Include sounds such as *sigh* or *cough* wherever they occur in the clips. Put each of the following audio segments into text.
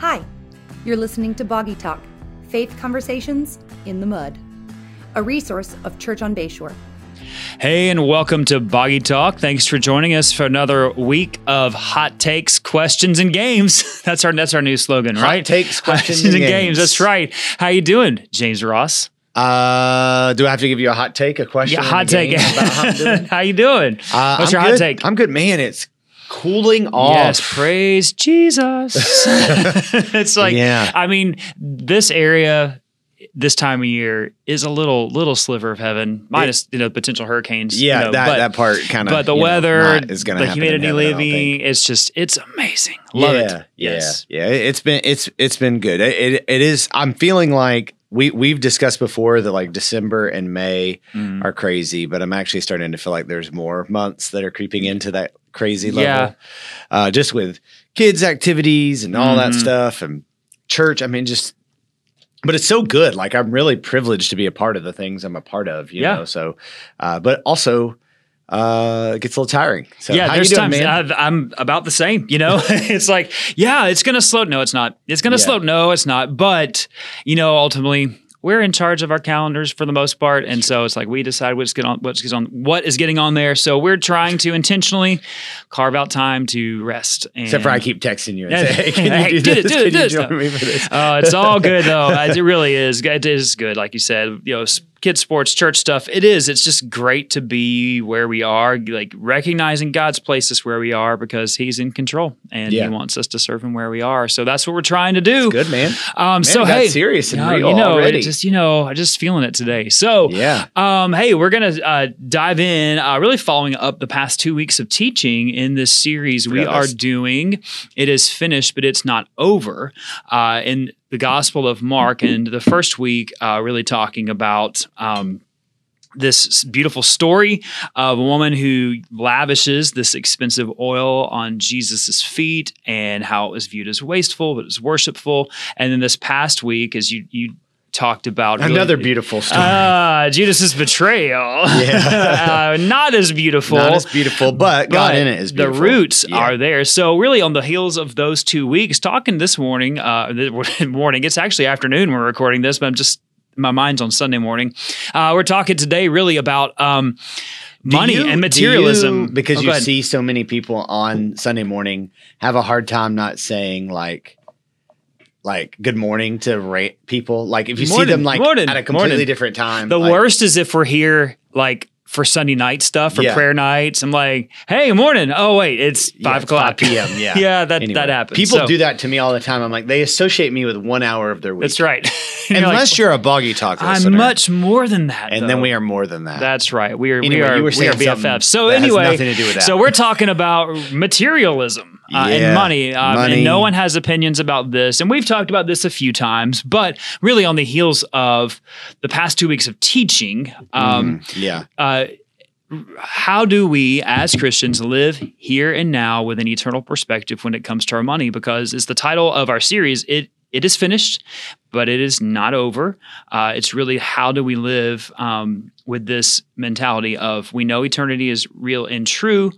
Hi, you're listening to Boggy Talk Faith Conversations in the Mud, a resource of Church on Bayshore. Hey, and welcome to Boggy Talk. Thanks for joining us for another week of hot takes, questions, and games. *laughs* That's our that's our new slogan, right? Hot right? takes, questions, and games. That's right. How you doing, James Ross? Uh, do I have to give you a hot take, a question? Yeah, and a hot take. about how I'm doing? *laughs* How you doing? Uh, What's I'm your hot take? I'm good, man. It's cooling off. Yes, praise Jesus. *laughs* it's like, Yeah. I mean, this area, this time of year, is a little little sliver of heaven, minus you know potential hurricanes. yeah, you know, that, but, that part kind of. but the weather, is going to the humidity heaven, living, it's just it's amazing. Love yeah, it. Yes. Yeah, yeah. It's been it's it's been good. It, it it is. I'm feeling like we we've discussed before that like December and May Mm. are crazy, but I'm actually starting to feel like there's more months that are creeping into that crazy level. Yeah. Uh, just with kids' activities and all that Mhm. stuff and church. I mean, just. But it's so good. Like I'm really privileged to be a part of the things I'm a part of. You Yeah. know. So, uh, but also. Uh, it gets a little tiring. So yeah, how there's you doing, times? I've, I'm about the same. You know, *laughs* it's like, yeah, it's gonna slow. No, it's not. It's gonna Yeah. slow. No, it's not. But you know, ultimately, we're in charge of our calendars for the most part, and so it's like we decide what's get on, what's on, what is getting on there. So we're trying to intentionally carve out time to rest. And, Except for I keep texting you and Yeah. say, hey, can Hey, you do do it, this? do it, Can do you it. join me for this? Uh, it's all good though. *laughs* It really is. It is good, like you said. You know, kids sports, church stuff. It is. It's just great to be where we are, like recognizing God's placed us where we are because He's in control and Yeah. He wants us to serve Him where we are. So that's what we're trying to do. Good, man. Um, so it hey, serious and yeah, real you know, already. it just you know, I just feeling it today. So Yeah. um, hey, we're gonna uh, dive in, uh, really following up the past two weeks of teaching in this series we are doing. It is finished, but it's not over. Uh, in the Gospel of Mark, and the first week, uh, really talking about. Um, this beautiful story of a woman who lavishes this expensive oil on Jesus's feet and how it was viewed as wasteful, but it was worshipful. And then this past week, as you you talked about really- Another beautiful story. Ah, Judas's betrayal. Yeah. uh, *laughs* not as beautiful. Not as beautiful, but, God in it is beautiful. The roots Yeah. are there. So really, on the heels of those two weeks, talking this morning, uh, this *laughs* morning. It's actually afternoon. We're recording this, but I'm just my mind's on Sunday morning. Uh, we're talking today really about um, money you- and materialism you- because Oh, you see so many people on Sunday morning have a hard time not saying like, like good morning to rate people. Like if you see them like morning, at a completely morning. different time. The like, worst is if we're here like for Sunday night stuff or Yeah. prayer nights. I'm like, hey, morning. Oh wait, it's Yeah, five it's o'clock 5 p.m., *laughs* yeah. yeah, that Anyway, that happens. People So, do that to me all the time. I'm like, they associate me with one hour of their week. That's right. *laughs* You're like, Unless you're a boggy talk I'm listener. much more than that. and though. then we are more than that. That's right. We are we are you were we are BFFs. So anyway, nothing to do with that. so we're talking about materialism uh, and money, um, Money. and no one has opinions about this. And we've talked about this a few times, but really on the heels of the past two weeks of teaching. Um, Mm, yeah. uh, how do we as Christians live here and now with an eternal perspective when it comes to our money? Because it's the title of our series. It it is finished, but it is not over. Uh, it's really how do we live um, with this mentality of we know eternity is real and true.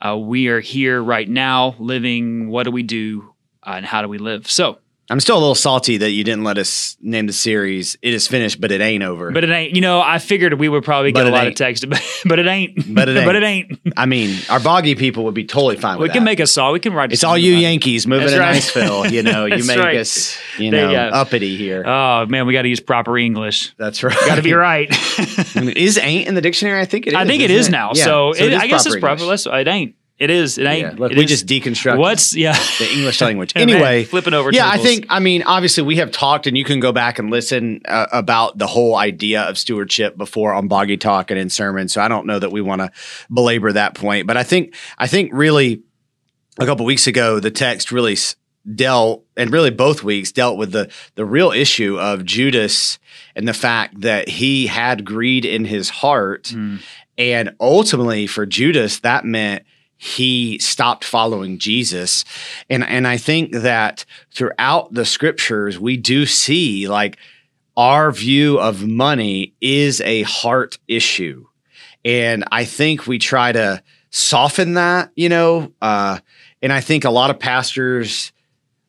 Uh, we are here right now, living. What do we do, uh, and how do we live? So I'm still a little salty that you didn't let us name the series. It is finished, but it ain't over. But it ain't, you know, I figured we would probably But get a lot of text, but, *laughs* but it ain't. But it ain't. *laughs* but it ain't. I mean, our boggy people would be totally fine We with can make a song. We can write. a it's all you about it. Yankees moving That's to right. Niceville. You know, *laughs* you make right. us, you know, uh, uppity here. Oh man, we got to use proper English. That's right. Got to be right. is ain't in the dictionary? I think it is. I think it isn't now. Yeah. So, it is I guess it's proper proper. It ain't. It is. It ain't. Yeah, look, It we is- just deconstructed What's yeah? the English language. *laughs* Anyway, flipping over. Yeah, I think. I mean, obviously, we have talked, and you can go back and listen uh, about the whole idea of stewardship before on Boggy Talk and in sermons. So I don't know that we want to belabor that point, but I think I think really a couple weeks ago the text really dealt, and really both weeks dealt with the the real issue of Judas and the fact that he had greed in his heart, Mm. and ultimately for Judas that meant he stopped following Jesus. And and I think that throughout the scriptures we do see like our view of money is a heart issue. And I think we try to soften that, you know, uh and I think a lot of pastors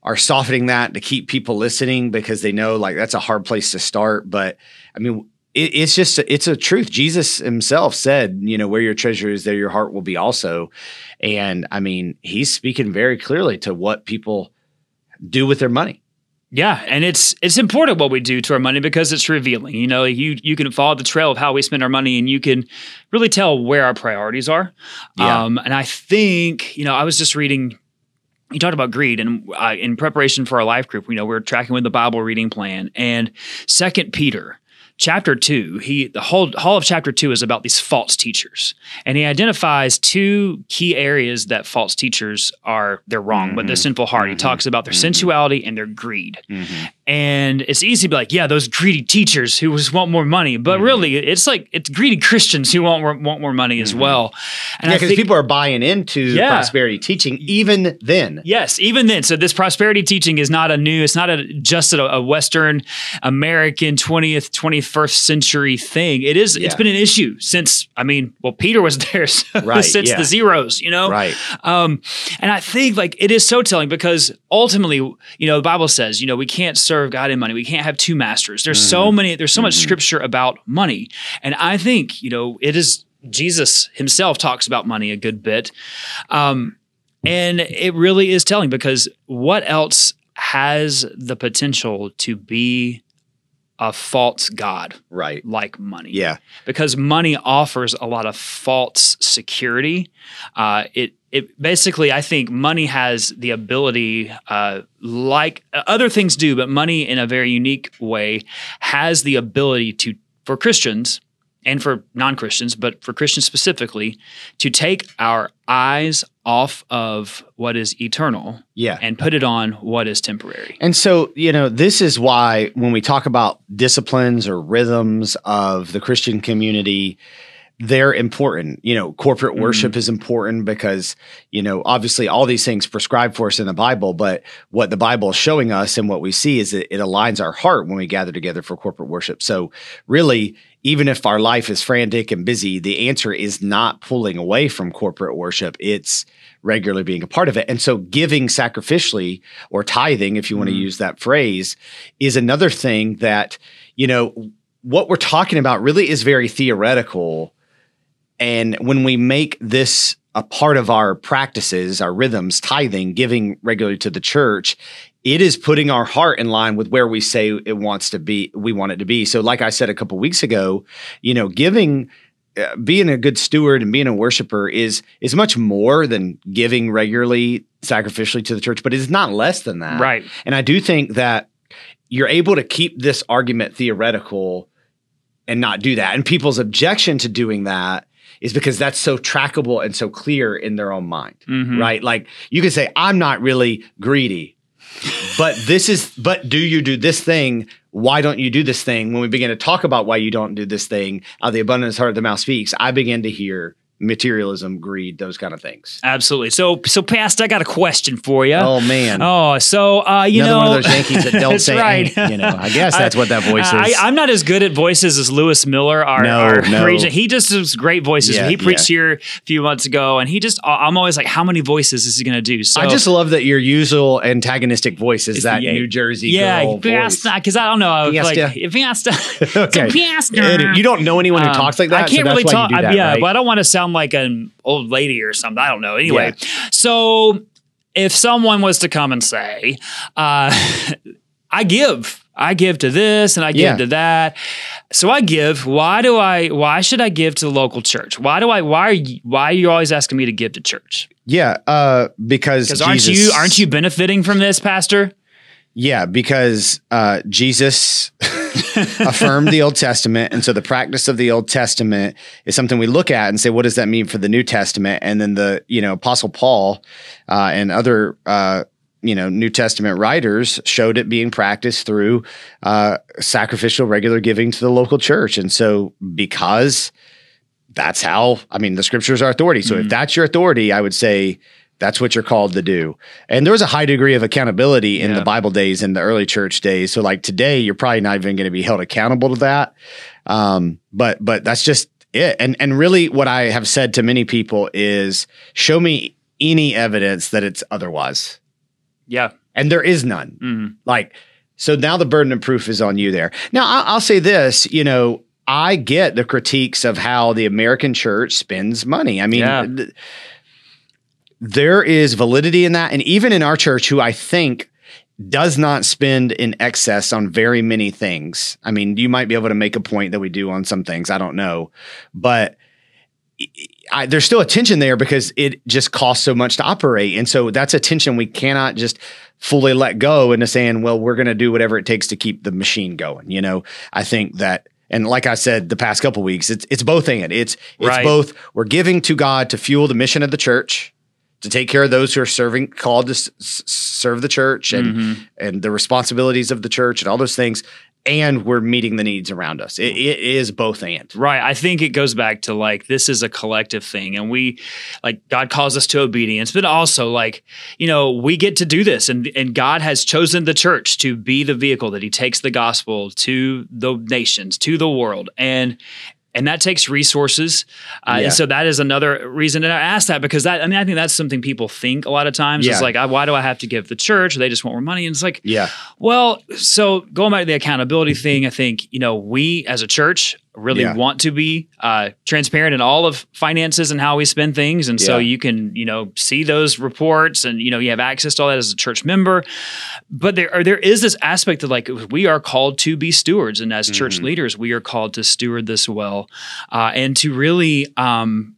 are softening that to keep people listening because they know like that's a hard place to start. But I mean, it, it's just it's a truth. Jesus himself said, you know, where your treasure is, there your heart will be also. And I mean, he's speaking very clearly to what people do with their money. Yeah, and it's it's important what we do to our money because it's revealing. You know, you you can follow the trail of how we spend our money, and you can really tell where our priorities are. Yeah. Um, and I think you know, I was just reading. You talked about greed, and uh, in preparation for our life group, you know, we're tracking with the Bible reading plan, and Second Peter chapter two, he the whole whole of chapter two is about these false teachers, and he identifies two key areas that false teachers are they're wrong, but the mm-hmm. sinful heart. He mm-hmm. talks about their mm-hmm. sensuality and their greed, and it's easy to be like, yeah, those greedy teachers who just want more money, but really, it's like it's greedy Christians who want more- want more money as well. And Yeah, because people are buying into Yeah. prosperity teaching even then. Yes, even then. So this prosperity teaching is not a new. It's not a just a, a Western American twentieth, twenty first century thing. It is. It's Yeah. been an issue since. I mean, well, Peter was *laughs* there so- Right, *laughs* since yeah. the zeros. You know, Right. um, and I think like it is so telling because ultimately, you know, the Bible says, you know, we can't serve God and money. We can't have two masters. There's Mm-hmm. so many. There's so much scripture about money, and I think you know it is. Jesus himself talks about money a good bit. Um, and it really is telling because what else has the potential to be a false God Right. like money? Yeah. Because money offers a lot of false security. Uh, it it basically, I think, money has the ability, uh, like uh, other things do, but money in a very unique way has the ability to, for Christians and for non Christians, but for Christians specifically, to take our eyes off of what is eternal Yeah. and put it on what is temporary. And so, you know, this is why when we talk about disciplines or rhythms of the Christian community, they're important. You know, corporate mm-hmm. worship is important because, you know, obviously all these things prescribed for us in the Bible, but what the Bible is showing us and what we see is that it aligns our heart when we gather together for corporate worship. So, really, even if our life is frantic and busy, the answer is not pulling away from corporate worship. It's regularly being a part of it. And so giving sacrificially or tithing, if you want to mm-hmm. use that phrase, is another thing that, you know, what we're talking about really is very theoretical. And when we make this a part of our practices, our rhythms, tithing, giving regularly to the church, it is putting our heart in line with where we say it wants to be, we want it to be. So, like I said a couple weeks ago, you know, giving uh, being a good steward and being a worshiper is is much more than giving regularly sacrificially to the church, but it's not less than that. Right. And I do think that you're able to keep this argument theoretical and not do that. And people's objection to doing that is because that's so trackable and so clear in their own mind. Mhm. Right? Like you can say I'm not really greedy. but this is but do you do this thing why don't you do this thing when we begin to talk about why you don't do this thing out the abundance heart of the mouth speaks i begin to hear materialism greed those kind of things Absolutely. So, so, Pastor, I got a question for you. oh man Oh, so uh, you Another know, one of those Yankees that don't *laughs* say, right. You know, I guess *laughs* that's what that voice I, is. I'm not as good at voices as Lewis Miller, our, No, our no. regent. He just does great voices. Yeah, he preached yeah. here a few months ago, and he just, I'm always like, how many voices is he going to do? So I just love that your usual antagonistic voice is that New Jersey yeah, girl voice. because I don't know, if, like Fiesta. if Fiesta, Okay. So Fiesta. And you don't know anyone who Um, talks like that. I can't so really talk. That, yeah, right? but I don't want to sound like an old lady or something. I don't know. Anyway, so if someone was to come and say, uh, *laughs* "I give," I give to this and I give Yeah. to that. So I give. Why do I? Why should I give to the local church? Why do I? Why are you? Why are you always asking me to give to church? yeah, uh, because Because aren't Jesus- you? Aren't you benefiting from this, Pastor? Yeah, because uh, Jesus *laughs* *laughs* affirmed the Old Testament, and so the practice of the Old Testament is something we look at and say, what does that mean for the New Testament? And then the you know Apostle Paul uh, and other uh, you know New Testament writers showed it being practiced through uh, sacrificial, regular giving to the local church, and so because that's how I mean the scriptures are authority. So if that's your authority, I would say that's what you're called to do. And there was a high degree of accountability in Yeah. the Bible days in the early church days. So like today, you're probably not even going to be held accountable to that. Um, but but that's just it. And and really, what I have said to many people is, show me any evidence that it's otherwise. Yeah. and there is none. Mhm. Like, so now the burden of proof is on you there. Now, I- I'll say this, you know, I get the critiques of how the American church spends money. I mean, Yeah. th- there is validity in that. And even in our church, who I think does not spend in excess on very many things. I mean, you might be able to make a point that we do on some things. I don't know. But I, there's still a tension there because it just costs so much to operate. And so that's a tension we cannot just fully let go into saying, well, we're going to do whatever it takes to keep the machine going. You know, I think that. And like I said, the past couple weeks, it's it's both and it's it's Right. both. We're giving to God to fuel the mission of the church, to take care of those who are serving, called to s- serve the church, and Mhm. and the responsibilities of the church, and all those things. And we're meeting the needs around us. It, it is both and. Right. I think it goes back to like this is a collective thing and we like God calls us to obedience, but also like, you know, we get to do this and and God has chosen the church to be the vehicle that he takes the gospel to the nations, to the world. And and that takes resources, uh, Yeah. and so that is another reason. And I ask that because that I mean I think that's something people think a lot of times. Yeah. It's like, I, why do I have to give the church? They just want more money, and it's like, Yeah. well, so going back to the accountability thing, I think, you know, we as a church really Yeah. want to be uh, transparent in all of finances and how we spend things. And so you can, you know, see those reports and, you know, you have access to all that as a church member. But there are, there is this aspect of like, we are called to be stewards. And as church Mhm. leaders, we are called to steward this well uh, and to really, um,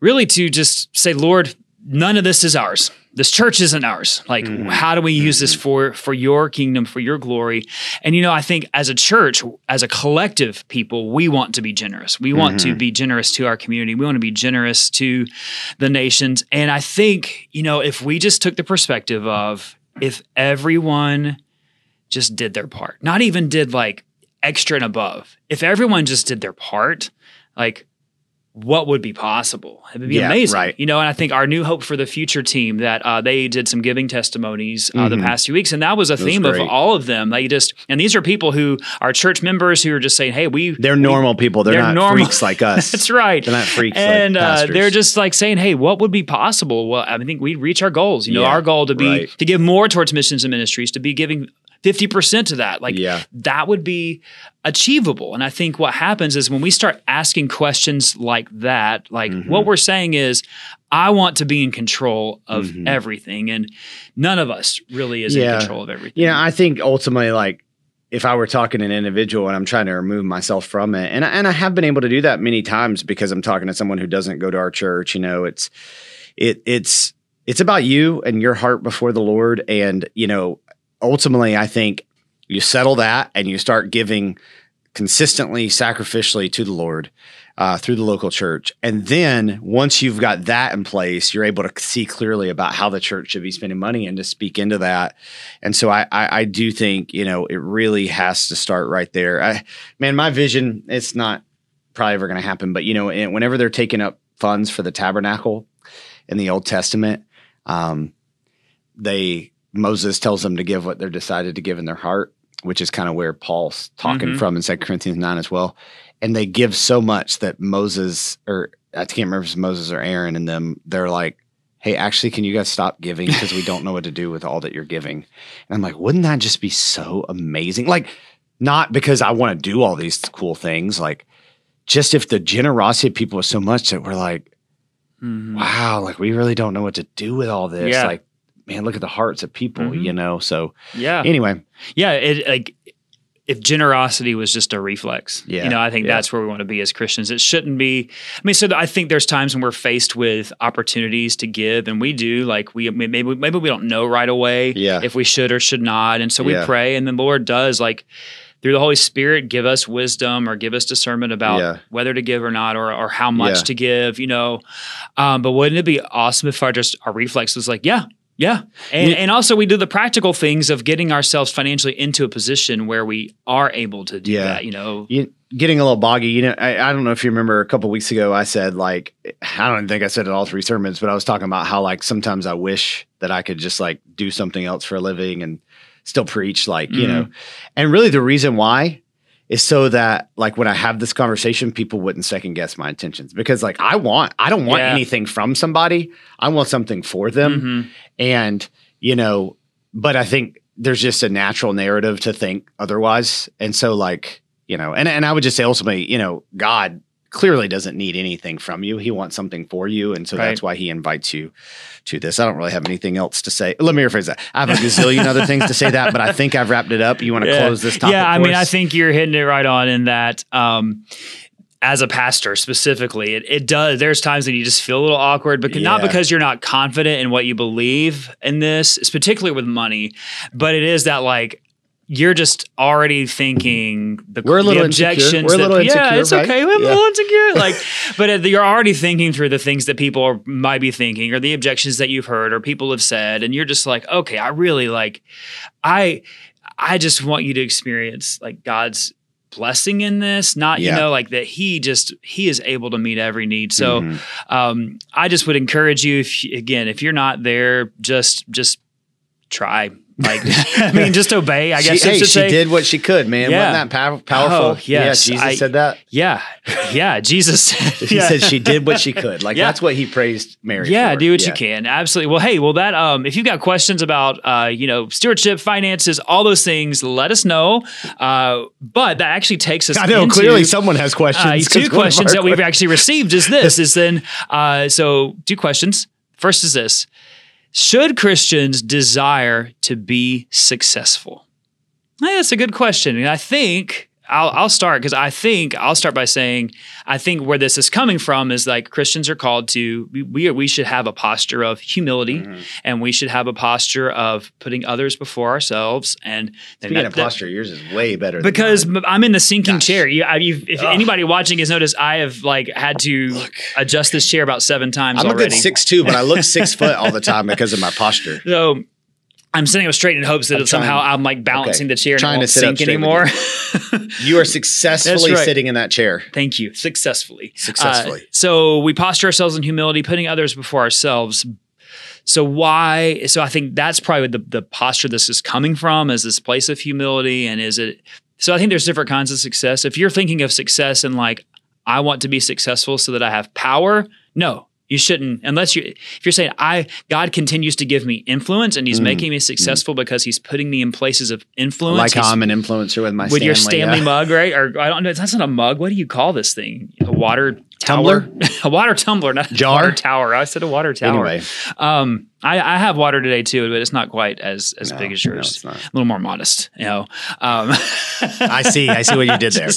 really to just say, Lord, none of this is ours. This church isn't ours. Like, Mhm. how do we use this for for your kingdom, for your glory? And you know, I think as a church, as a collective people, we want to be generous. We want to Mhm. be generous to our community. We want to be generous to the nations. And I think, you know, if we just took the perspective of if everyone just did their part, not even did like extra and above, if everyone just did their part, like what would be possible? It would be Yeah, amazing, right. you know. And I think our New Hope for the Future team that uh, they did some giving testimonies uh, the Mhm. past few weeks, and that was a was theme of all of them. They just and these are people who are church members who are just saying, "Hey, we They're normal people. They're, they're not normal. freaks like *laughs* us. that's right." They're not freaks and like uh, they're just like saying, "Hey, what would be possible?" Well, I think we'd reach our goals. You know, Yeah, our goal to be right. to give more towards missions and ministries, to be giving fifty percent to that. Like yeah. that would be achievable. And I think what happens is when we start asking questions like that, like Mhm. what we're saying is, I want to be in control of Mhm. everything, and none of us really is Yeah. in control of everything. Yeah, I think ultimately, like, if I were talking to an individual and I'm trying to remove myself from it, and I, and I have been able to do that many times because I'm talking to someone who doesn't go to our church. You know, it's it it's it's about you and your heart before the Lord, and you know, ultimately, I think you settle that and you start giving consistently, sacrificially to the Lord. Uh, through the local church. And then once you've got that in place, you're able to see clearly about how the church should be spending money and to speak into that. And so I, I, I do think, you know, it really has to start right there. I, man, my vision, it's not probably ever going to happen, but, you know, whenever they're taking up funds for the tabernacle in the Old Testament, um, they, Moses tells them to give what they're decided to give in their heart, which is kind of where Paul's talking Mhm. from in Second Corinthians 9 as well. And they give so much that Moses, or I can't remember if it's Moses or Aaron, and them, they're like, hey, actually, can you guys stop giving because we don't know what to do with all that you're giving? And I'm like, wouldn't that just be so amazing? Like, not because I want to do all these cool things, like, just if the generosity of people was so much that we're like, Mhm. wow, like we really don't know what to do with all this. Yeah. Like, man, look at the hearts of people, Mhm. you know? So, Yeah. anyway, Yeah, it like if generosity was just a reflex, Yeah, you know, I think yeah. that's where we want to be as Christians. It shouldn't be. I mean, so I think there's times when we're faced with opportunities to give, and we do. Like we maybe maybe we don't know right away Yeah. if we should or should not, and so we Yeah. pray, and the Lord does like through the Holy Spirit give us wisdom or give us discernment about Yeah. whether to give or not, or or how much Yeah. to give. You know, um, but wouldn't it be awesome if our just our reflex was like, yeah. Yeah. And, Yeah. and also, we do the practical things of getting ourselves financially into a position where we are able to do Yeah. that. You know, you, getting a little boggy. You know, I, I don't know if you remember a couple weeks ago, I said like, I don't think I said it all three sermons, but I was talking about how like sometimes I wish that I could just like do something else for a living and still preach, like you Mm-hmm. know. And really, the reason why is so that like when I have this conversation, people wouldn't second guess my intentions because like I want, I don't want Yeah. anything from somebody. I want something for them. Mhm. And, you know, but I think there's just a natural narrative to think otherwise. And so like, you know, and, and I would just say ultimately, you know, God clearly doesn't need anything from you. He wants something for you. And so Right. that's why he invites you to this. I don't really have anything else to say. Let me rephrase that. I have a gazillion other things to say that, but I think I've wrapped it up. You want to close this topic? Yeah, I mean, I think you're hitting it right on in that. Um, as a pastor specifically, it, it does. There's times that you just feel a little awkward, but not because you're not confident in what you believe in this, it's particularly with money, but it is that like you're just already thinking the, We're a little the insecure. objections. We're a that- little yeah, insecure, it's right? okay. We're a Yeah. little insecure. *laughs* Like, but you're already thinking through the things that people are, might be thinking, or the objections that you've heard, or people have said, and you're just like, okay, I really like, I, I just want you to experience like God's blessing in this, not Yeah. you know like that He just He is able to meet every need. So, Mhm. um, I just would encourage you, if again, if you're not there, just just try. Like, I mean, just obey. I *laughs* guess she, hey, she say. did what she could, man. Yeah. Wasn't that pow- powerful? Oh, yes. Yeah, Jesus I- said that. Yeah, yeah. Jesus said. *laughs* He yeah. said she did what she could. Like *laughs* Yeah. that's what he praised Mary. Yeah, for. do what Yeah. you can. Absolutely. Well, hey, well that um if you've got questions about uh, you know, stewardship, finances, all those things, let us know. Uh, but that actually takes us I know into, clearly someone has questions. uh, 'cause two questions that we've actually received is this is then uh, so two questions. First is this. Should Christians desire to be successful? That's a good question. And I think I'll, I'll start because I think I'll start by saying I think where this is coming from is like Christians are called to we we, we should have a posture of humility Mm-hmm. and we should have a posture of putting others before ourselves and, Speaking that- of that- posture, yours is way better. because I'm in the sinking Gosh. chair. You, I, you've, if Ugh. anybody watching has noticed, I have like had to adjust this chair about seven times I'm a good six two, but I look six *laughs* foot all the time because of my posture. so I'm sitting up straight in hopes that I'm somehow trying- I'm like balancing okay, the chair and trying it to won't sit sink anymore. *laughs* You are successfully right. sitting in that chair. Thank you. Successfully. Successfully. Uh, so we posture ourselves in humility, putting others before ourselves. So why? So I think that's probably the, the posture this is coming from is this place of humility. And is it, so I think there's different kinds of success. If you're thinking of success and like, I want to be successful so that I have power, no. You shouldn't, unless you. If you're saying I, God continues to give me influence, and He's Mm, making me successful because He's putting me in places of influence. Like He's- I'm an influencer with my with your Stanley, Stanley yeah. mug, right? Or I don't know. That's not a mug. What do you call this thing? A water Tumbler? *laughs* a water tumbler, not a Jar? water tower. I said a water tower. Anyway, Um, I, I have water today too, but it's not quite as as No, big as no, yours. not. a little more modest, you know. Um, *laughs* I see. I see what you did *laughs* there.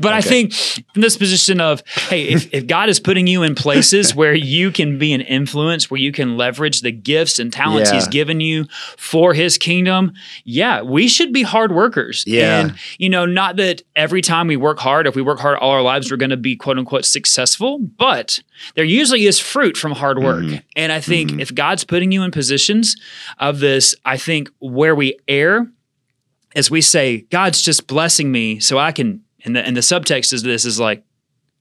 But I think in this position of, hey, if, if God is putting you in places *laughs* where you can be an influence, where you can leverage the gifts and talents Yeah. He's given you for His kingdom, yeah, we should be hard workers. Yeah. And, you know, not that every time we work hard, if we work hard all our lives, we're going to be quote unquote successful, but there usually is fruit from hard work. Mm-hmm. And I think if God's putting you in positions of this, I think where we err as we say, God's just blessing me so I can, and the, and the subtext is this is like,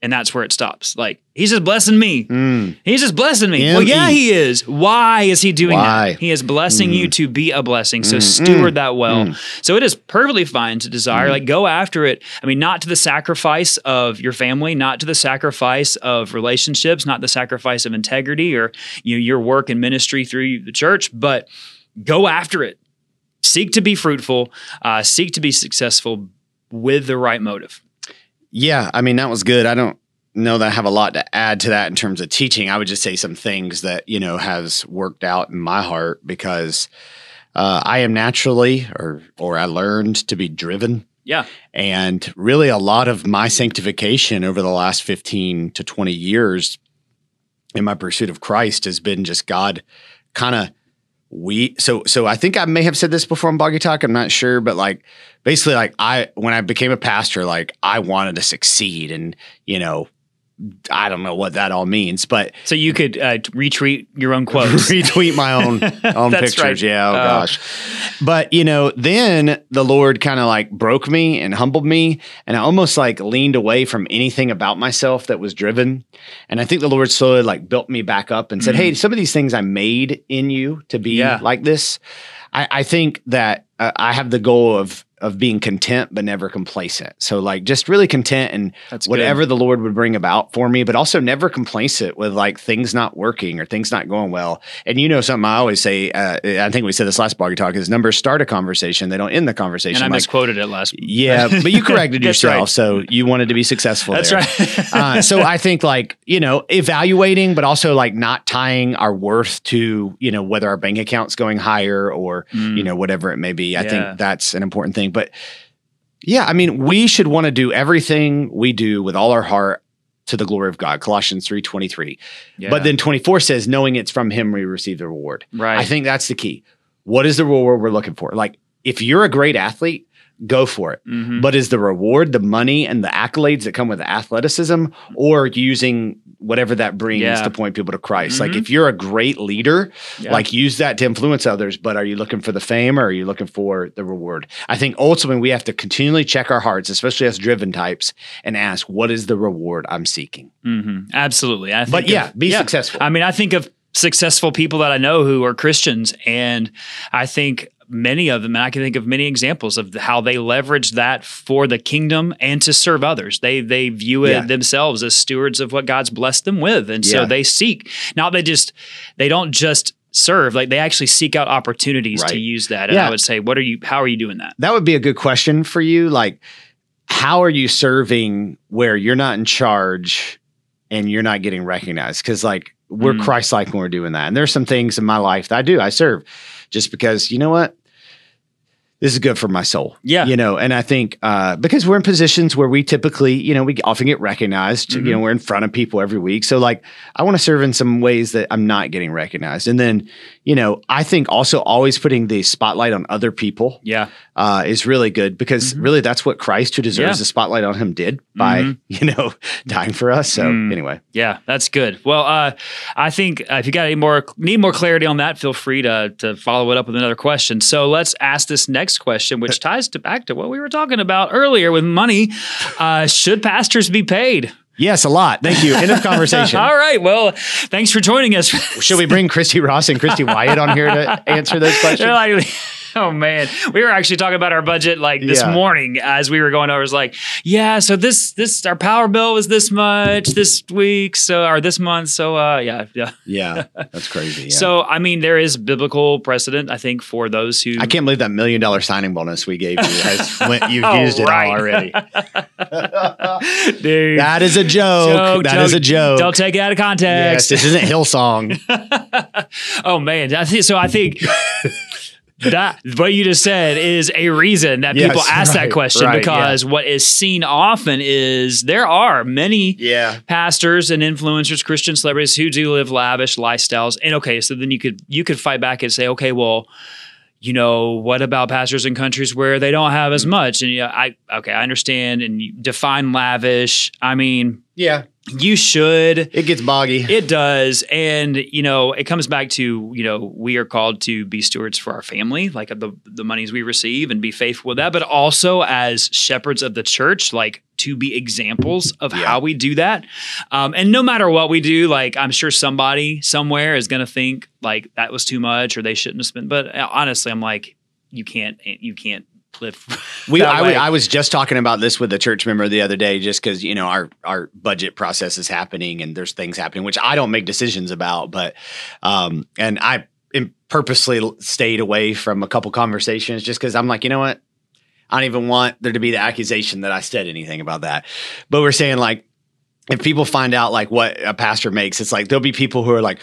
and that's where it stops. Like, he's just blessing me. Mm. He's just blessing me. Well, yeah, he is. Why is he doing Why? that? He is blessing you to be a blessing. So Mm, steward that well. mm. So it is perfectly fine to desire, like, go after it. I mean, not to the sacrifice of your family, not to the sacrifice of relationships, not the sacrifice of integrity or you know, your work and ministry through the church, but go after it. Seek to be fruitful, uh, seek to be successful with the right motive. Yeah, I mean that was good. I don't know that I have a lot to add to that in terms of teaching. I would just say some things that you know has worked out in my heart because uh, I am naturally, or or I learned to be driven, Yeah. and really a lot of my sanctification over the last fifteen to twenty years in my pursuit of Christ has been just God, kind of we so so I think I may have said this before on Boggy Talk. I'm not sure, but like basically like I when I became a pastor, like I wanted to succeed and you know I don't know what that all means, but So you could uh, retweet your own quotes. *laughs* retweet my own *laughs* own pictures. right. Yeah, oh Uh, gosh. But you know, then the Lord kind of like broke me and humbled me, and I almost like leaned away from anything about myself that was driven. And I think the Lord slowly like built me back up and said, "Hey, some of these things I made in you to be Mm-hmm. Yeah. like this." I, I think that uh, I have the goal of of being content but never complacent. So like just really content and That's good. whatever the Lord would bring about for me, but also never complacent with like things not working or things not going well. And you know something I always say, uh, I think we said this last Boggy Talk is numbers start a conversation, they don't end the conversation. And I Like, misquoted it last. *laughs* yeah, but you corrected *laughs* yourself, right. so you wanted to be successful. That's there. right. uh, so I *laughs* think like you know evaluating, but also like not tying our worth to you know whether our bank account's going higher or you know whatever it may be. I Yeah. think that's an important thing. But yeah, I mean, we should want to do everything we do with all our heart to the glory of God. Colossians three twenty three. Yeah. But then twenty four says, knowing it's from Him we receive the reward. right. I think that's the key. What is the reward we're looking for? Like if you're a great athlete, go for it. Mhm. But is the reward the money and the accolades that come with athleticism or using whatever that brings Yeah. to point people to Christ? Like Mhm. if you're a great leader, Yeah. like use that to influence others, but are you looking for the fame or are you looking for the reward? I think ultimately we have to continually check our hearts, especially as driven types, and ask, what is the reward I'm seeking? hmm Absolutely. I think But yeah, of- be successful. I mean, I think of successful people that I know who are Christians, and I think many of them, and I can think of many examples of how they leverage that for the kingdom and to serve others. They they view it Yeah. themselves as stewards of what God's blessed them with, and so they seek. Not they just they don't just serve like they actually seek out opportunities to use that and Yeah. i would say what are you how are you doing that that would be a good question for you. Like, how are you serving where you're not in charge and you're not getting recognized? Because like we're Mm. Christ-like when we're doing that. And there's some things in my life that I do. I serve just because you know what. This is good for my soul. Yeah. You know, and I think uh, because we're in positions where we typically, you know, we often get recognized, Mm-hmm. you know, we're in front of people every week. So, like, I want to serve in some ways that I'm not getting recognized. And then, you know, I think also always putting the spotlight on other people yeah uh, is really good because really that's what Christ, who deserves Mm-hmm. Yeah. the spotlight on him, did by Mhm. you know *laughs* dying for us. So Mm. anyway, Yeah, that's good. Well, uh, I think uh, if you got any more need more clarity on that, feel free to to follow it up with another question. So let's ask this next question, which ties to back to what we were talking about earlier with money. Uh, should pastors be paid? yes, a lot. Thank you. End of conversation. *laughs* All right. Well, thanks for joining us. Should we bring Christy Ross and Christy Wyatt on here to answer those *laughs* questions? *laughs* Oh man, we were actually talking about our budget like this Yeah. morning as we were going over. It's like, yeah, so this this our power bill was this much this week, so or this month. So uh, yeah, yeah. yeah, *laughs* that's crazy. Yeah. So I mean, there is biblical precedent, I think, for those who I can't believe that million dollar signing bonus we gave you has *laughs* went, you've Oh, used it right. all already. Dude, That is a joke. That is a joke. Don't take it out of yes, context. this isn't Hillsong. oh man, so. I think. That what you just said is a reason that people Yes, ask that question right, because what is seen often is there are many yeah. pastors and influencers, Christian celebrities who do live lavish lifestyles. And okay, so then you could you could fight back and say, okay, well, you know, what about pastors in countries where they don't have as mm. much? And yeah, I okay, I understand and you define lavish. I mean, Yeah. You should. It gets boggy. It does. And, you know, it comes back to, you know, we are called to be stewards for our family, like the, the monies we receive and be faithful with that, but also as shepherds of the church, like to be examples of Yeah. how we do that. Um, and no matter what we do, like I'm sure somebody somewhere is going to think like that was too much or they shouldn't have spent. But uh, honestly, I'm like, you can't, you can't live. *laughs* We, I, was just talking about this with a church member the other day, just because you know our our budget process is happening and there's things happening which I don't make decisions about, but um, and I purposely stayed away from a couple conversations just because I'm like, you know what, I don't even want there to be the accusation that I said anything about that. But we're saying like, if people find out like what a pastor makes, it's like there'll be people who are like.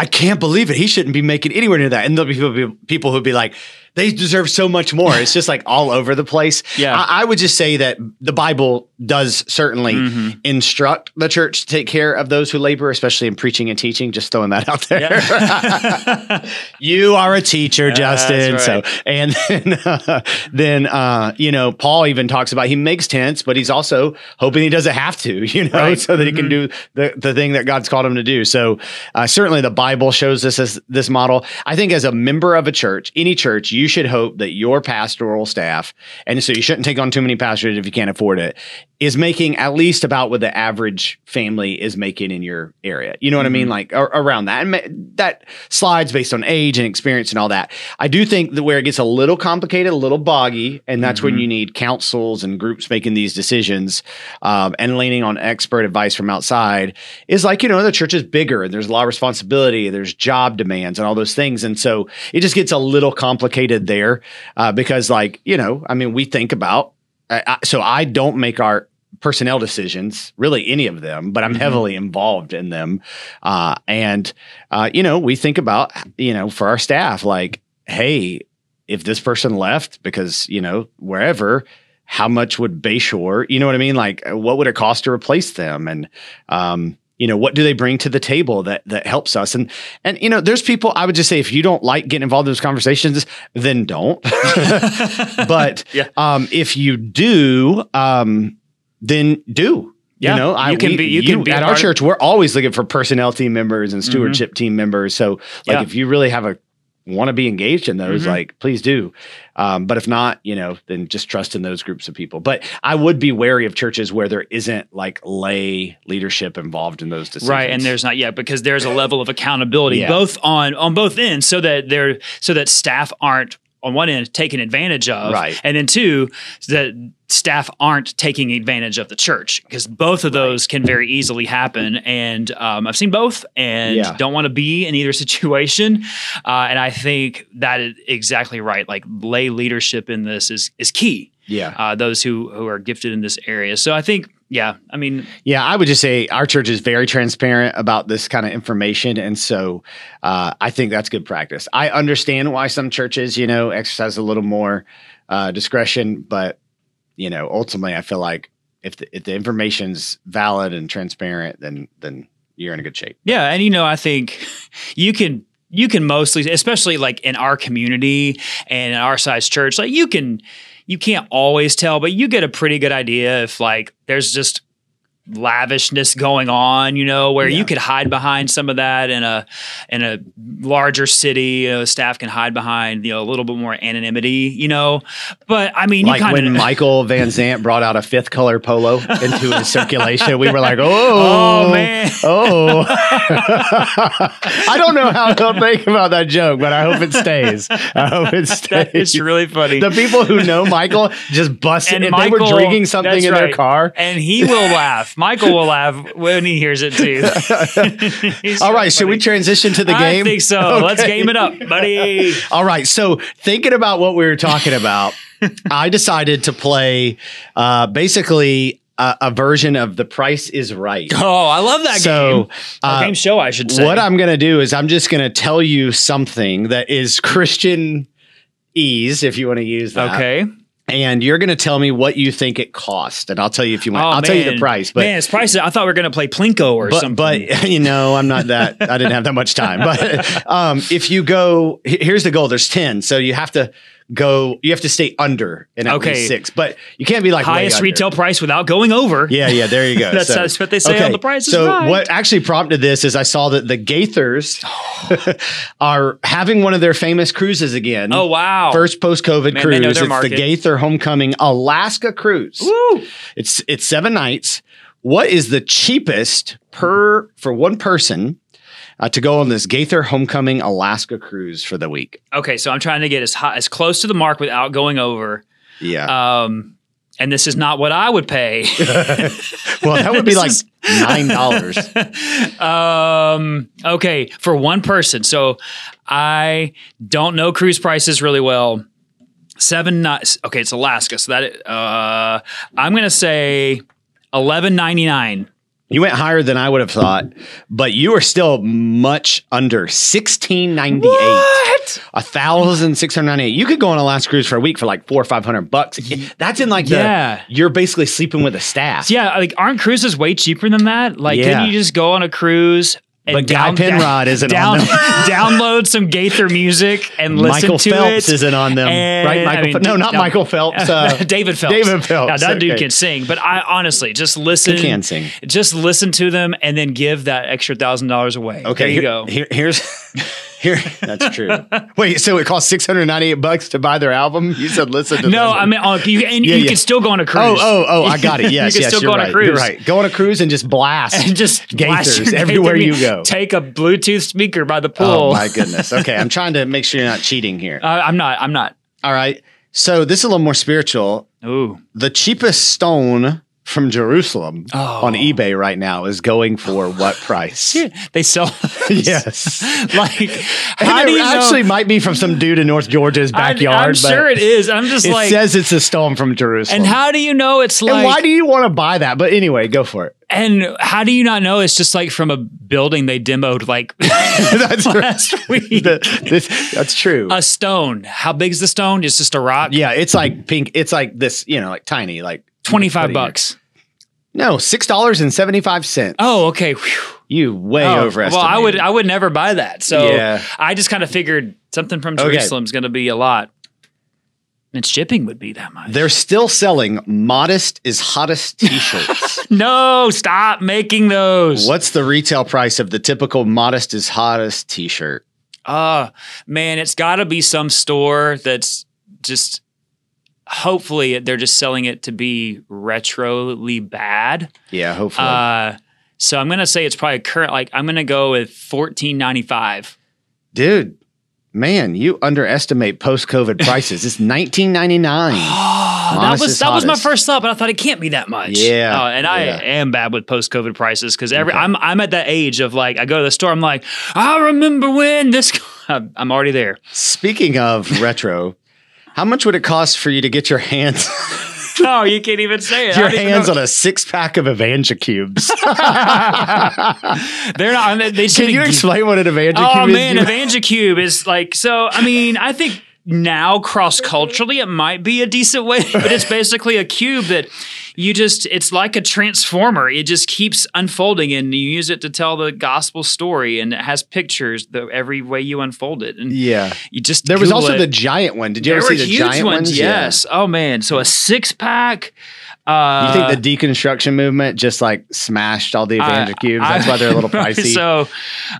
I can't believe it. He shouldn't be making anywhere near that. And there'll be people, people who'll be like, they deserve so much more. It's just like all over the place. Yeah. I, I would just say that the Bible does certainly Mhm. instruct the church to take care of those who labor, especially in preaching and teaching. Just throwing that out there. Yeah. *laughs* you are a teacher, Justin. That's So, and then, *laughs* uh, then uh, you know, Paul even talks about he makes tents, but he's also hoping he doesn't have to, *laughs* you know, Right. so that he can do the, the thing that God's called him to do. So, uh, certainly the Bible shows this as this model. I think as a member of a church, any church, you you should hope that your pastoral staff, and so you shouldn't take on too many pastors if you can't afford it, is making at least about what the average family is making in your area. You know what I mean? Like ar- around that. And that slides based on age and experience and all that. I do think that where it gets a little complicated, a little boggy, and that's when you need councils and groups making these decisions um, and leaning on expert advice from outside is like, you know, the church is bigger and there's a lot of responsibility, there's job demands and all those things. And so it just gets a little complicated there uh, because, like, you know, I mean, we think about I, I- so I don't make our personnel decisions, really any of them, but I'm heavily involved in them. Uh, and uh, you know, we think about you know for our staff, like, hey, if this person left because you know wherever. How much would Bayshore, you know what I mean? Like, what would it cost to replace them? And, um, you know, what do they bring to the table that that helps us? And and you know, there's people. I would just say, if you don't like getting involved in those conversations, then don't. *laughs* but Yeah. um, if you do, um, then do. Yeah, you know, I, you can we- be- you can be at our part- church. We're always looking for personnel team members and stewardship team members. So, like, Yeah. if you really have a want to be engaged in those, Mhm. like, please do. Um, but if not, you know, then just trust in those groups of people. But I would be wary of churches where there isn't like lay leadership involved in those decisions. Right, and there's not yet because there's a level of accountability Yeah. both on on both ends, so that they're so that staff aren't on one end taken advantage of, Right. and then two that staff aren't taking advantage of the church because both of those can very easily happen. And um, I've seen both, and Yeah. don't want to be in either *laughs* situation. Uh, and I think that is exactly right. Like lay leadership in this is is key. yeah. Uh, those who who are gifted in this area. So I think, yeah, I mean, Yeah, I would just say our church is very transparent about this kind of information, and so uh, I think that's good practice. I understand why some churches, you know, exercise a little more uh, discretion, but you know, ultimately, I feel like if the, if the information's valid and transparent, then then you're in a good shape. Yeah, and you know, I think you can you can mostly, especially like in our community and in our size church, like you can you can't always tell, but you get a pretty good idea if like there's just lavishness going on, you know, where Yeah. you could hide behind some of that in a in a larger city, you know, staff can hide behind, you know, a little bit more anonymity, you know. But I mean, like you kind when Michael Van Zant brought out a fifth color polo into his *laughs* circulation, we were like, "Oh, Oh, man. oh!" *laughs* I don't know how they'll think about that joke, but I hope it stays. I hope it *laughs* stays. It's really funny. the people who know Michael just busted. And If they were drinking something in their car. and he will laugh. Michael will laugh when he hears it too. *laughs* All right, should we transition to the game? I think so. Let's game it up, buddy. *laughs* All right. So thinking about what we were talking about, I decided to play uh, basically a, a version of The Price is Right. Oh, I love that So, game. uh, game show, I should say. What I'm going to do is I'm just going to tell you something that is Christian ease, if you want to use that. okay. And you're going to tell me what you think it cost, and I'll tell you if you want. Oh, I'll tell you the price, but man, it's pricey. I thought we were going to play Plinko or but, something. but *laughs* you know, I'm not that. I didn't have that much time. But *laughs* um, if you go, here's the goal. There's ten, so you have to go. You have to stay under at Okay. six. But you can't be like highest retail price without going over. Yeah, yeah, there you go. *laughs* That's- that's what they say on The Price so Right. what actually prompted this is I saw that the Gaithers *sighs* are having one of their famous cruises again. Oh wow. First they know cruise. It's market. the Gaither Homecoming Alaska cruise. Woo. It's it's seven nights. What is the cheapest per for one person uh, to go on this Gaither Homecoming Alaska cruise for the week? Okay, so I'm trying to get as high, as close to the mark without going over. Yeah. Um, and this is not what I would pay. *laughs* *laughs* well, that would be like nine dollars. *laughs* um, okay, for one person. So I don't know cruise prices really well. Seven nights. Okay, it's Alaska. So that uh, I'm gonna say eleven ninety nine. You went higher than I would have thought, but you are still much under sixteen ninety eight. What? A thousand six hundred ninety eight. You could go on Alaska cruise for a week for like four or five hundred bucks. That's in like the Yeah. you're basically sleeping with a staff. Yeah, like aren't cruises way cheaper than that? Like, Yeah. couldn't you just go on a cruise? But Guy Penrod isn't down, on them. *laughs* download some Gaither music and listen Michael to Phelps it. isn't on them, And, right? I Michael, mean, Phe- no, not no. Michael Phelps. *laughs* Uh, David Phelps. David Phelps, Now that dude can sing, but I honestly just listen. He can sing. Just listen to them and then give that extra thousand dollars away. Okay, there you here- go. Here, here's *laughs* Here, that's true. *laughs* Wait, so it cost six hundred ninety eight bucks to buy their album? You said listen to No, them. I mean, oh, you, *laughs* and Yeah, you yeah. can still go on a cruise. Oh, oh, oh! I got it. *laughs* Yes, you can yes, still go on right. a cruise. You're right. Go on a cruise and just blast And just blast everywhere you go. Take a Bluetooth speaker by the pool. Oh my goodness. Okay, I'm trying to make sure you're not cheating here. Uh, I'm not. I'm not. All right. So this is a little more spiritual. Ooh. The cheapest stone from Jerusalem Oh. on eBay right now is going for what *laughs* price? They sell. *laughs* yes. like, And how it do you actually know? might be from some dude in North Georgia's I- backyard. I'm but sure it is. I'm just It like, says it's a stone from Jerusalem. and how do you know it's And like? why do you want to buy that? But anyway, go for it. and how do you not know it's just like from a building they demoed like *laughs* That's last week? The- this- that's true. a stone. How big is the stone? It's just a rock. yeah, it's like pink. It's like this, you know, like tiny, like Twenty five what do you- bucks. No, six dollars and seventy five cents. Oh, okay. Whew. You way Oh, overestimated. Well, I would I would never buy that. So Yeah. I just kind of figured something from Okay. Jerusalem's going to be a lot. And shipping would be that much. They're still selling modest is hottest *laughs* t-shirts. no, stop making those. What's the retail price of the typical modest is hottest t-shirt? Uh man, it's got to be some store that's just hopefully they're just selling it to be retroly bad. Yeah, hopefully. Uh so I'm going to say it's probably current like I'm going to go with 14.95. Dude, man, you underestimate post-COVID *laughs* prices. It's 19.99. Oh, *gasps* that was that was my first thought, but I thought it can't be that much. Yeah, Oh, and I yeah. am bad with post COVID prices because every Okay. I'm I'm at that age of like I go to the store, I'm like, I remember when this. *laughs* I'm already there. Speaking of *laughs* retro, how much would it cost for you to get your hands No, *laughs* oh, you can't even say it. Your hands on a six-pack of Evangel cubes? *laughs* *laughs* They're not. They Can you explain what an Evangel Oh cube man, is? EvangeCube is like so. I mean, I think now cross culturally mm-hmm. it might be a decent way, *laughs* but it's basically a cube that you just it's like a transformer. It just keeps unfolding, and you use it to tell the gospel story, and it has pictures the every way you unfold it, and yeah. you just There was also it. the giant one. Did you there ever were see the huge giant ones. ones? Yeah. Yes. Oh man. So a six pack. Uh, You think the deconstruction movement just like smashed all the Evangel I- cubes? That's why they're a little *laughs* pricey. So,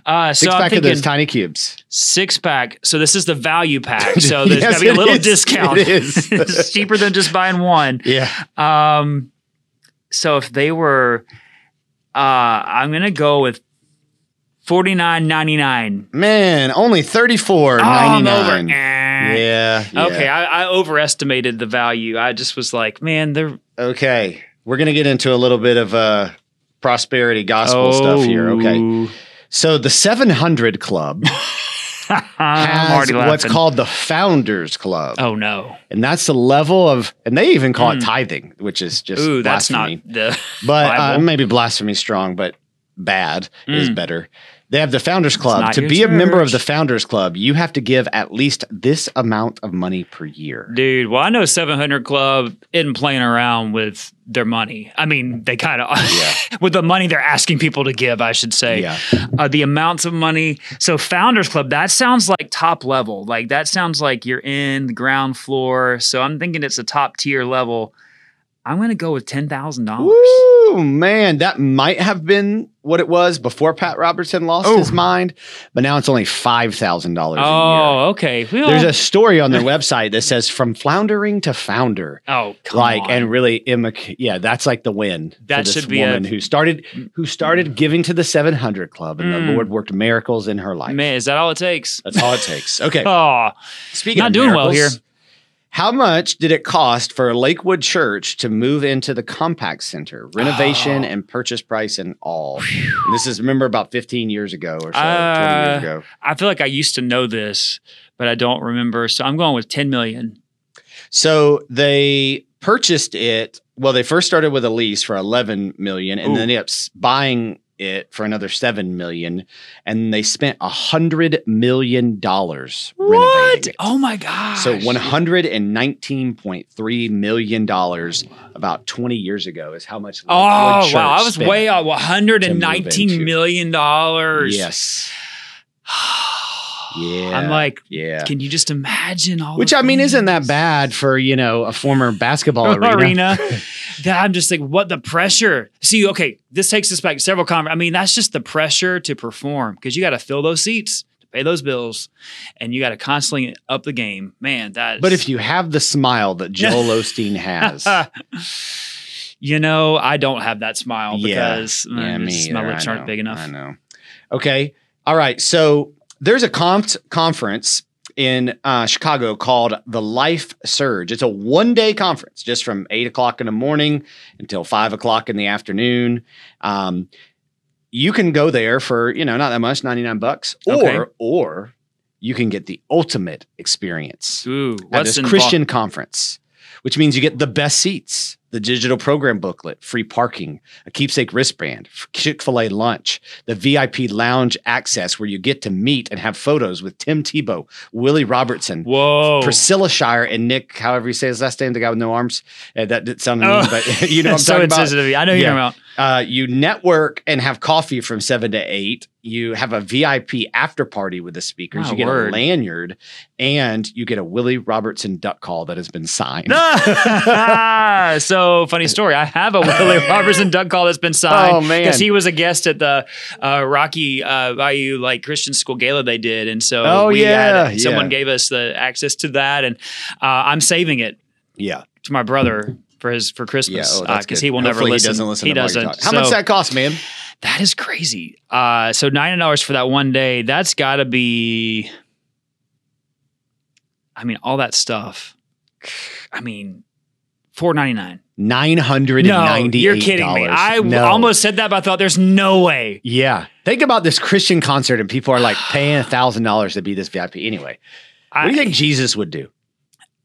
uh, so Six I'm pack of those tiny cubes. six pack. So this is the value pack. *laughs* So there's Yes, got to be a little is. discount. It is. *laughs* it's cheaper than just buying one. Yeah. Um, so if they were, uh, I'm gonna go with forty nine ninety nine. Man, only thirty four Oh, ninety nine. Eh. Yeah, yeah. Okay, I, I overestimated the value. I just was like, man, they're Okay. We're gonna get into a little bit of uh prosperity gospel stuff here. Okay. Oh. So the 700 Club *laughs* has what's called the Founders Club. Oh no! And that's the level of, and they even call it Mm. tithing, which is just Ooh, that's not the. But uh, maybe blasphemy strong, but bad is Mm. better. They have the Founders Club. To be a member of the Founders Club, you have to give at least this amount of money per year. Dude, well, I know 700 Club isn't playing around with their money. I mean, they kind of, Yeah. *laughs* with the money they're asking people to give, I should say. Yeah. Uh, the amounts of money. So, Founders Club, that sounds like top level. Like, that sounds like you're in the ground floor. So, I'm thinking it's a top tier level. I'm going to go with $10,000. Woo, man, that might have been what it was before Pat Robertson lost Oh. his mind, but now it's only five thousand dollars a year. Oh, okay. Well, There's a story on their *laughs* website that says from floundering to founder. oh, like on. and really immic- yeah that's like the win That should be a- woman who started who started giving to the 700 club and Mm. the lord worked miracles in her life Man, is that all it takes? that's all it takes okay *laughs* Oh, speaking not of doing well here. How much did it cost for lakewood church to move into the Compaq Center renovation Oh. and purchase price and all And this is remember about 15 years ago or so 20 Uh, years ago I feel like I used to know this, but I don't remember. So I'm going with 10 million. So they purchased it. Well, they first started with a lease for 11 million and Ooh. then they ended up buying it for another 7 million and they spent a hundred million dollars renovating it. Oh my god! So 119.3 million dollars about 20 years ago is how much Oh wow, I was way off. One hundred and nineteen million dollars. Yes. *sighs* *sighs* Yeah. I'm like, yeah. can you just imagine all? Which I mean isn't that bad for, you know, a former *laughs* basketball *laughs* arena. arena. *laughs* that I'm just like, what the pressure? See, okay, this takes us back several conver I mean, that's just the pressure to perform because you got to fill those seats to pay those bills, and you got to constantly up the game. Man, that. But if you have the smile that Joel Osteen has, you know, I don't have that smile Yeah. because uh, yeah, me just my lips aren't big enough. I know. Okay. All right. So there's a conf- conference in uh, Chicago called the Life Surge. It's a one day conference, just from eight o'clock in the morning until five o'clock in the afternoon. Um, you can go there for you know not that much, ninety nine bucks, or Okay. or you can get the ultimate experience Ooh, at this involved? Christian conference, which means you get the best seats, the digital program booklet, free parking, a keepsake wristband, Chick fil A lunch, the VIP lounge access where you get to meet and have photos with Tim Tebow, Willie Robertson. Whoa. Priscilla Shirer and Nick, however you say his last name, the guy with no arms. Uh, that did sound mean, Oh. but *laughs* you know what I'm *laughs* so talking about. I know you're Yeah. about. Uh, you network and have coffee from seven to eight. You have a VIP after party with the speakers. My you get word. a lanyard, and you get a Willie Robertson duck call that has been signed. *laughs* *laughs* so funny story. I have a Willie *laughs* Robertson duck call that's been signed. Oh, man. because he was a guest at the uh, Rocky uh, Bayou like Christian school gala they did, and so Oh, we yeah, had, someone yeah. gave us the access to that, and uh, I'm saving it Yeah, to my brother for his for. Christmas Oh, that's because good. he will never Hopefully listen. He doesn't listen. He to doesn't. How much So does that cost, man? That is crazy. Uh, so nine dollars for that one day. That's got to be. I mean, all that stuff. I mean, four ninety nine. Nine hundred and No, you're kidding me. I no. almost said that, but I thought there's no way. Yeah, think about this Christian concert, and people are like paying a thousand dollars to be this VIP. Anyway, what do you think Jesus would do?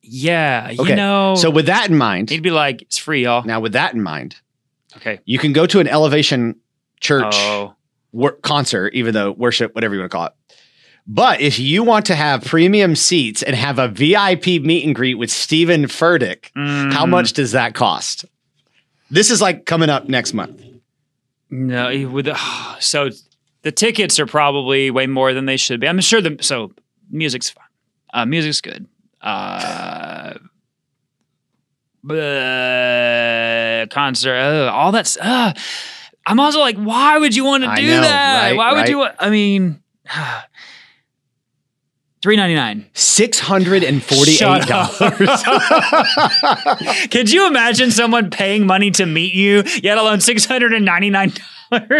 Yeah, Okay, you know. So with that in mind, he'd be like, "It's free, y'all." now with that in mind, Okay. you can go to an Elevation Church. Oh, wor- concert, even though worship, whatever you want to call it. But if you want to have premium seats and have a VIP meet and greet with Stephen Furtick, how mm, much does that cost? This is like coming up next month. No, would. *sighs* so the tickets are probably way more than they should be. I'm sure the so music's fine. Uh, music's good. Uh, but concert, uh, all that's. Uh, I'm also like, why would you want to do know, that? right, why would you? want- I mean, *sighs* three ninety nine. Six hundred and forty-eight dollars. *laughs* *laughs* Could you imagine someone paying money to meet you, yet alone six hundred and ninety nine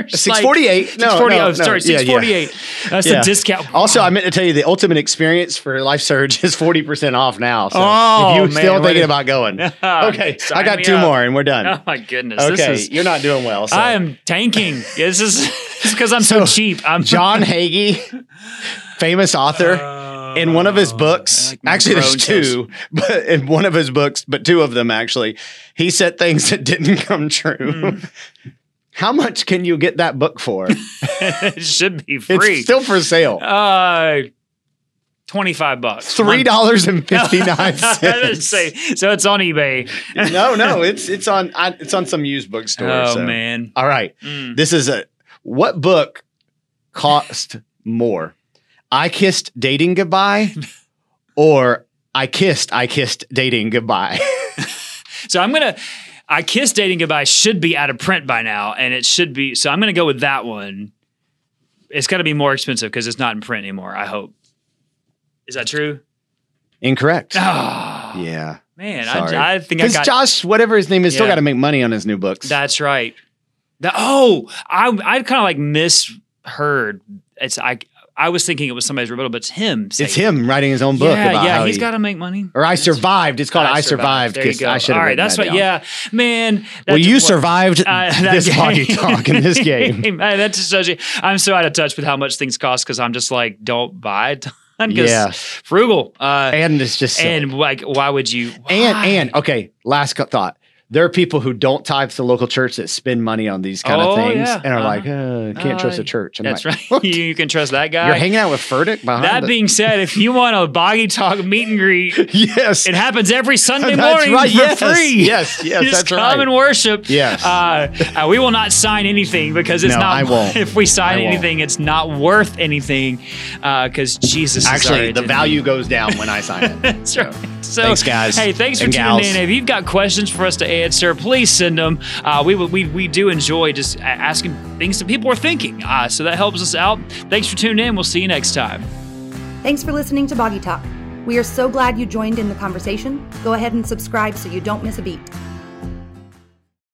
Six forty-eight. No, 640, no, oh, no. sorry, Yeah, yeah. six forty eight. That's Yeah. a discount. Also, I meant to tell you the ultimate experience for Life Surge is forty percent off now. So Oh, if you're man, still thinking about going, *laughs* okay, I got two up. more and we're done. Oh my goodness! okay, This is, you're not doing well. So. I am tanking. *laughs* This is because I'm so, So, cheap. I'm *laughs* John Hagee, famous author. in one of his books, like actually there's grown toast. two, but in one of his books, but two of them actually, he said things that didn't come true. Hmm. How much can you get that book for? *laughs* it should be free. It's still for sale. uh, twenty five bucks. $3.59. *laughs* *laughs* I didn't say so. It's on eBay. no, no, it's it's on I, it's on some used bookstore. Oh so. man. All right, Mm. this is a what book cost more? I kissed dating goodbye, or I kissed I kissed dating goodbye. So I'm gonna. I Kiss Dating Goodbye should be out of print by now, and it should be. So I'm gonna go with that one. It's got to be more expensive because it's not in print anymore. I hope. Is that true? Incorrect. Ah, Yeah. man, I, I think I Because got. Josh, whatever his name is, still got to make money on his new books. That's right. That, oh, I I kind of like misheard. It's I I was thinking it was somebody's rebuttal, but it's him. saying it's him writing his own book Yeah, yeah, he's he, got to make money. or I survived. It's called I, survived. There you 'cause go. I should have All right, that's that what. down. Yeah, man. Well, you what- survived uh, *laughs* this game. hockey talk in this *laughs* game. Uh, that just shows you. I'm so out of touch with how much things cost because I'm just like, don't buy because *laughs* Yeah. frugal. Uh, And it's just silly. and like, why would you? and why? and okay, last thought. There are people who don't tithe to the local church that spend money on these kind Oh, of things yeah. and are Uh-huh. like, uh, can't trust Uh, the church. I'm that's like, right. *laughs* "What? you, can trust that guy. You're hanging out with Furtick behind that the- being said, if you want a boggy talk meet and greet, *laughs* yes, it happens every Sunday morning right. for Yes. free. Yes, *laughs* yes, Just that's come right. and worship. Yes. Uh, uh, we will not sign anything because it's No, not. I won't. If we sign anything, it's not worth anything because Jesus. is Actually, the value goes down when I sign it. That's right. So, Thanks, guys Hey, thanks for and tuning gals. in. If you've got questions for us to answer, please send them. Uh, we, we we do enjoy just asking things that people are thinking. Uh, so that helps us out. Thanks for tuning in. We'll see you next time. Thanks for listening to Boggy Talk. We are so glad you joined in the conversation. Go ahead and subscribe so you don't miss a beat.